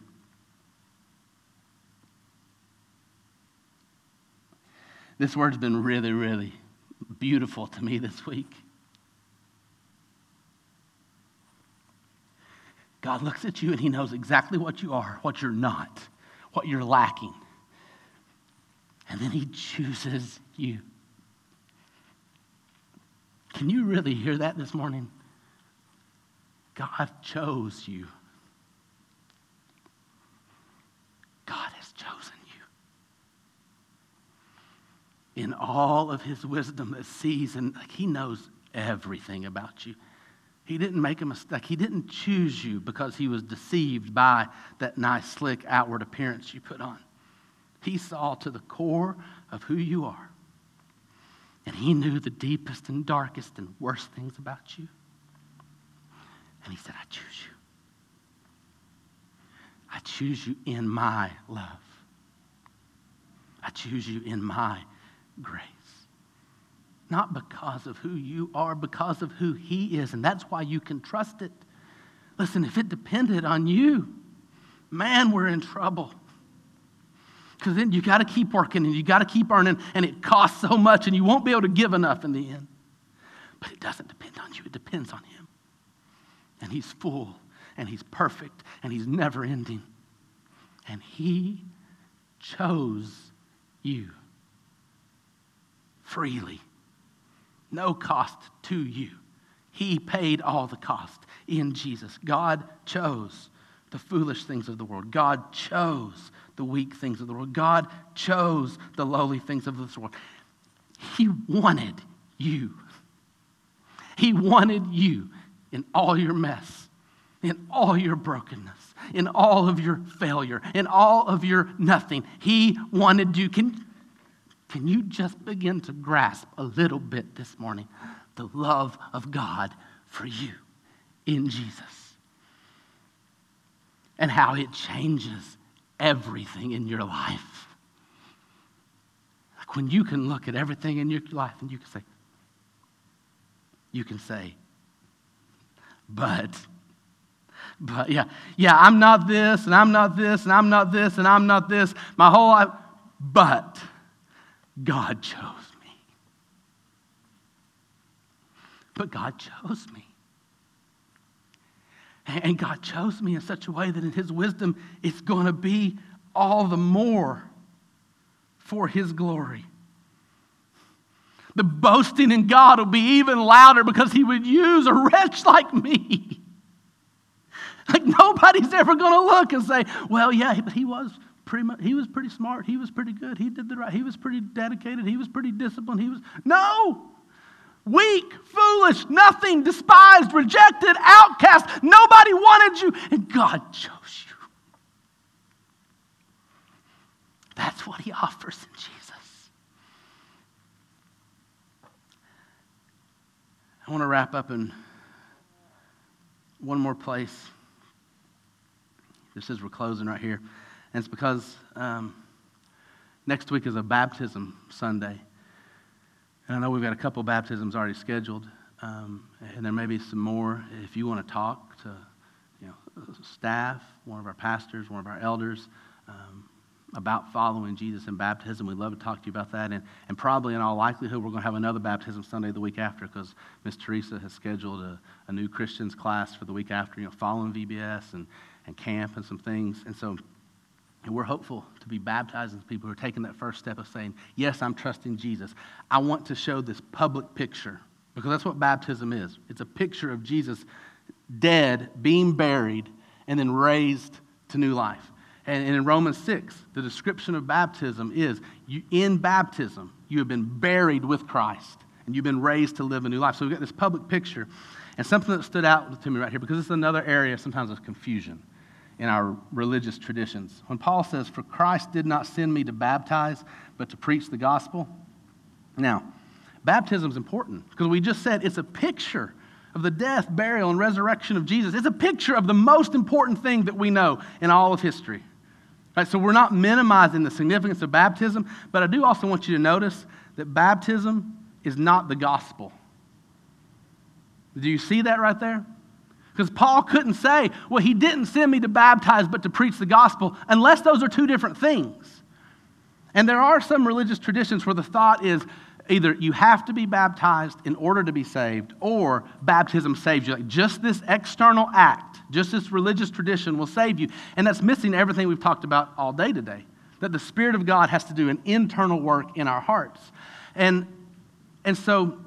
This word's been really, really beautiful to me this week. God looks at you and He knows exactly what you are, what you're not, what you're lacking. And then He chooses you. Can you really hear that this morning? God chose you. God has chosen you. In all of his wisdom that sees and like, he knows everything about you. He didn't make a mistake. He didn't choose you because he was deceived by that nice, slick outward appearance you put on. He saw to the core of who you are. And he knew the deepest and darkest and worst things about you. And he said, I choose you. I choose you in my love. I choose you in my grace. Not because of who you are, because of who he is. And that's why you can trust it. Listen, if it depended on you, man, we're in trouble. Because then you got to keep working and you got to keep earning, and it costs so much, and you won't be able to give enough in the end. But it doesn't depend on you, it depends on Him. And He's full, and He's perfect, and He's never ending. And He chose you freely, no cost to you. He paid all the cost in Jesus. God chose the foolish things of the world. God chose the weak things of the world. God chose the lowly things of this world. He wanted you. He wanted you in all your mess, in all your brokenness, in all of your failure, in all of your nothing. He wanted you. Can, can you just begin to grasp a little bit this morning the love of God for you in Jesus? And how it changes everything in your life. Like when you can look at everything in your life and you can say, you can say, but, but, yeah, yeah, I'm not this, and I'm not this, and I'm not this, and I'm not this, my whole life, but God chose me. But God chose me. And God chose me in such a way that in His wisdom, it's going to be all the more for His glory. The boasting in God will be even louder because He would use a wretch like me. Like nobody's ever going to look and say, "Well, yeah, but he was pretty much, he was pretty smart. He was pretty good. He did the right. He was pretty dedicated. He was pretty disciplined. He was no." weak, foolish, nothing, despised, rejected, outcast. Nobody wanted you, and God chose you. That's what He offers in Jesus. I want to wrap up in one more place. Just as we're closing right here. And it's because um, next week is a baptism Sunday. And I know we've got a couple baptisms already scheduled, um, and there may be some more. If you want to talk to you know, staff, one of our pastors, one of our elders, um, about following Jesus in baptism, we'd love to talk to you about that. And, and probably in all likelihood, we're going to have another baptism Sunday the week after because Miss Teresa has scheduled a, a new Christians class for the week after, you know, following VBS and, and camp and some things. And so and we're hopeful to be baptizing people who are taking that first step of saying, Yes, I'm trusting Jesus. I want to show this public picture because that's what baptism is. It's a picture of Jesus dead, being buried, and then raised to new life. And, in Romans 6, the description of baptism is you, in baptism, you have been buried with Christ and you've been raised to live a new life. So we've got this public picture. And something that stood out to me right here, because this is another area sometimes of confusion in our religious traditions. When Paul says, For Christ did not send me to baptize, but to preach the gospel. Now, baptism is important because we just said it's a picture of the death, burial, and resurrection of Jesus. It's a picture of the most important thing that we know in all of history. Right, so we're not minimizing the significance of baptism, but I do also want you to notice that baptism is not the gospel. Do you see that right there? Because Paul couldn't say, well, he didn't send me to baptize, but to preach the gospel, unless those are two different things. And there are some religious traditions where the thought is either you have to be baptized in order to be saved, or baptism saves you. Like just this external act, just this religious tradition will save you. And that's missing everything we've talked about all day today. That the Spirit of God has to do an internal work in our hearts. And, and so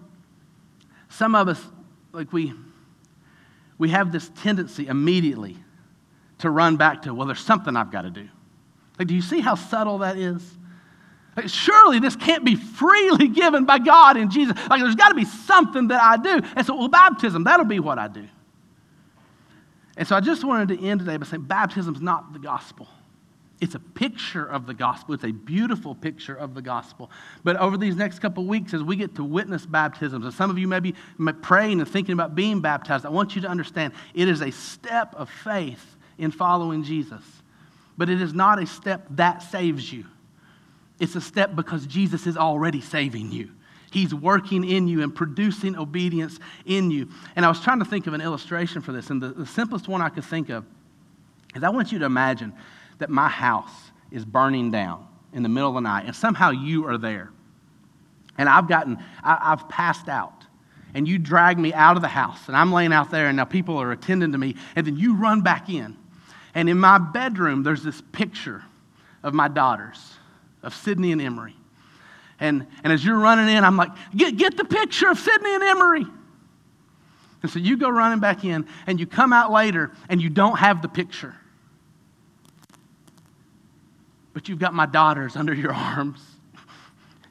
some of us, like we, we have this tendency immediately to run back to, well, there's something I've got to do. Like, do you see how subtle that is? Like, surely this can't be freely *laughs* given by God in Jesus. Like, there's got to be something that I do. And so, well, baptism, that'll be what I do. And so, I just wanted to end today by saying baptism's not the gospel. It's a picture of the gospel. It's a beautiful picture of the gospel. But over these next couple weeks, as we get to witness baptisms, and some of you may be praying and thinking about being baptized, I want you to understand it is a step of faith in following Jesus. But it is not a step that saves you. It's a step because Jesus is already saving you. He's working in you and producing obedience in you. And I was trying to think of an illustration for this, and the, the simplest one I could think of is I want you to imagine that my house is burning down in the middle of the night, and somehow you are there. And I've gotten, I, have passed out. And you drag me out of the house, and I'm laying out there, and now people are attending to me, and then you run back in. And in my bedroom, there's this picture of my daughters, of Sydney and Emery. And, and as you're running in, I'm like, get, get the picture of Sydney and Emery. And so you go running back in, and you come out later, and you don't have the picture but you've got my daughters under your arms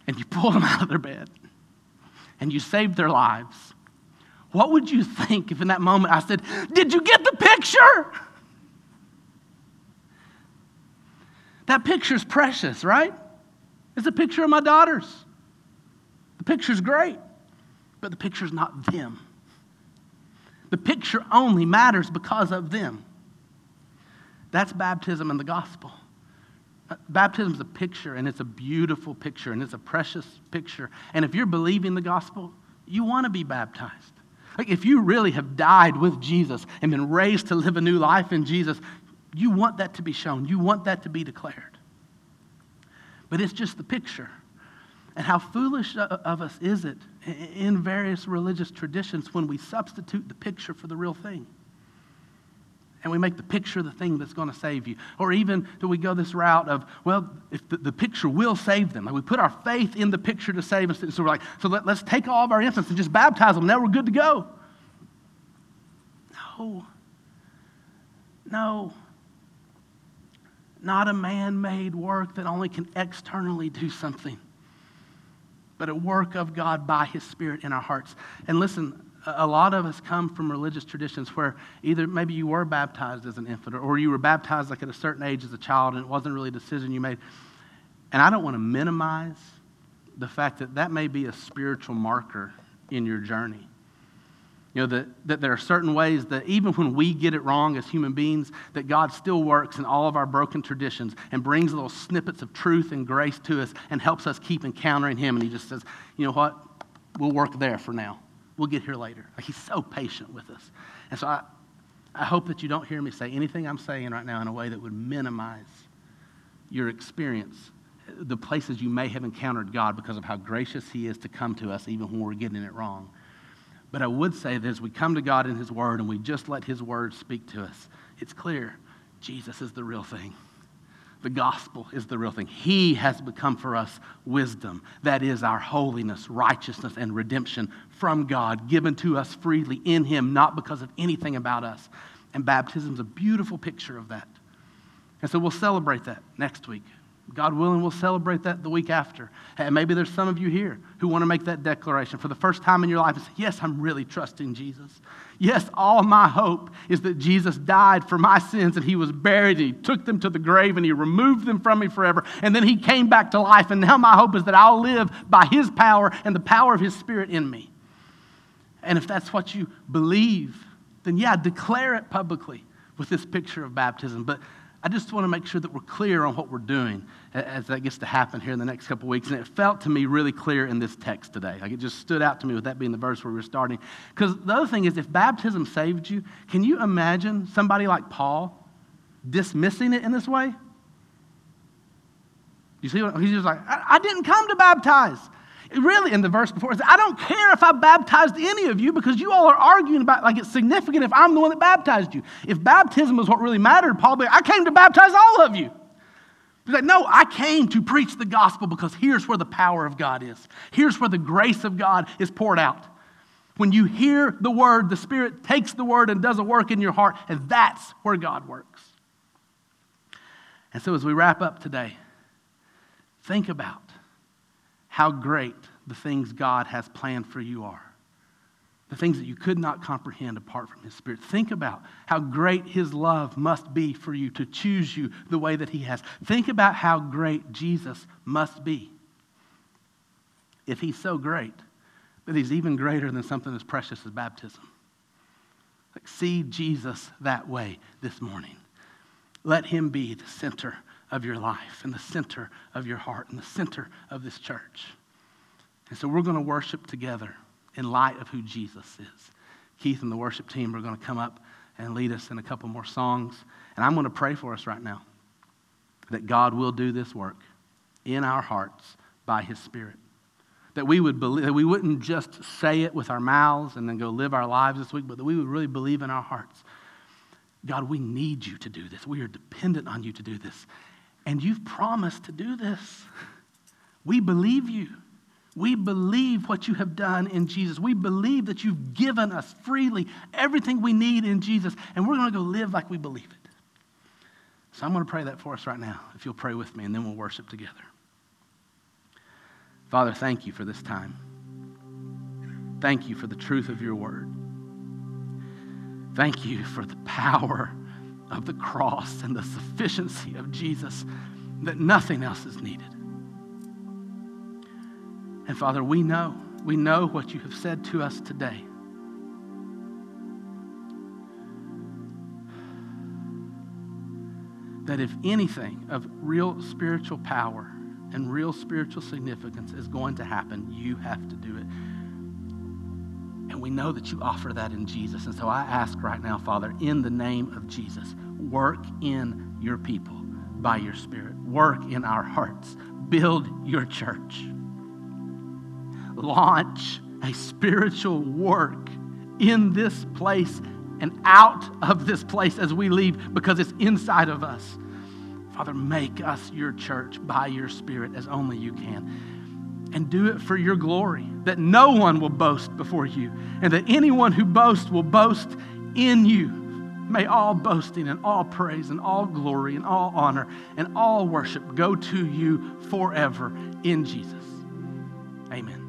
and you pull them out of their bed and you saved their lives. What would you think if in that moment I said, Did you get the picture? That picture's precious, right? It's a picture of my daughters. The picture's great, but the picture's not them. The picture only matters because of them. That's baptism and the gospel. Baptism is a picture, and it's a beautiful picture, and it's a precious picture. And if you're believing the gospel, you want to be baptized. Like if you really have died with Jesus and been raised to live a new life in Jesus, you want that to be shown. You want that to be declared. But it's just the picture. And how foolish of us is it in various religious traditions when we substitute the picture for the real thing? And we make the picture the thing that's going to save you. Or even do we go this route of, well, if the, the picture will save them. Like we put our faith in the picture to save us. So we're like, so let, let's take all of our infants and just baptize them. Now we're good to go. No. No. Not a man made work that only can externally do something. but a work of God by His Spirit in our hearts. And listen, a lot of us come from religious traditions where either maybe you were baptized as an infant or you were baptized like at a certain age as a child and it wasn't really a decision you made. And I don't want to minimize the fact that that may be a spiritual marker in your journey. You know, that, that there are certain ways that even when we get it wrong as human beings, that God still works in all of our broken traditions and brings little snippets of truth and grace to us and helps us keep encountering Him. And He just says, you know what? We'll work there for now. We'll get here later. Like He's so patient with us. And so I, I hope that you don't hear me say anything I'm saying right now in a way that would minimize your experience, the places you may have encountered God because of how gracious He is to come to us even when we're getting it wrong. But I would say that as we come to God in His Word and we just let His Word speak to us, it's clear Jesus is the real thing. The gospel is the real thing. He has become for us wisdom. That is our holiness, righteousness, and redemption from God, given to us freely in Him, not because of anything about us. And baptism is a beautiful picture of that. And so we'll celebrate that next week. God willing, we'll celebrate that the week after. And maybe there's some of you here who want to make that declaration for the first time in your life and say, Yes, I'm really trusting Jesus. Yes, all my hope is that Jesus died for my sins and he was buried and he took them to the grave and he removed them from me forever. And then he came back to life. And now my hope is that I'll live by his power and the power of his spirit in me. And if that's what you believe, then yeah, declare it publicly with this picture of baptism. But I just want to make sure that we're clear on what we're doing as that gets to happen here in the next couple weeks. And it felt to me really clear in this text today. Like it just stood out to me with that being the verse where we are starting. Because the other thing is, if baptism saved you, can you imagine somebody like Paul dismissing it in this way? You see what he's just like, I, I didn't come to baptize. Really, in the verse before, says, I don't care if I baptized any of you because you all are arguing about like it's significant if I'm the one that baptized you. If baptism was what really mattered, Paul I came to baptize all of you. He's like, no, I came to preach the gospel because here's where the power of God is. Here's where the grace of God is poured out. When you hear the word, the Spirit takes the word and does a work in your heart, and that's where God works. And so as we wrap up today, think about how great the things God has planned for you are. The things that you could not comprehend apart from His Spirit. Think about how great His love must be for you to choose you the way that He has. Think about how great Jesus must be. If He's so great, that He's even greater than something as precious as baptism. Like, see Jesus that way this morning. Let Him be the center of your life and the center of your heart and the center of this church. And so we're going to worship together in light of who Jesus is. Keith and the worship team are going to come up and lead us in a couple more songs. And I'm going to pray for us right now that God will do this work in our hearts by his spirit. That we would believe that we wouldn't just say it with our mouths and then go live our lives this week, but that we would really believe in our hearts. God, we need you to do this. We are dependent on you to do this. And you've promised to do this. We believe you. We believe what you have done in Jesus. We believe that you've given us freely everything we need in Jesus, and we're going to go live like we believe it. So I'm going to pray that for us right now, if you'll pray with me, and then we'll worship together. Father, thank you for this time. Thank you for the truth of your word. Thank you for the power of the cross and the sufficiency of Jesus, that nothing else is needed. And Father, we know, we know what you have said to us today. That if anything of real spiritual power and real spiritual significance is going to happen, you have to do it. And we know that you offer that in Jesus. And so I ask right now, Father, in the name of Jesus, work in your people by your Spirit, work in our hearts, build your church, launch a spiritual work in this place and out of this place as we leave because it's inside of us. Father, make us your church by your Spirit as only you can and do it for your glory, that no one will boast before you, and that anyone who boasts will boast in you. May all boasting and all praise and all glory and all honor and all worship go to you forever in Jesus. Amen.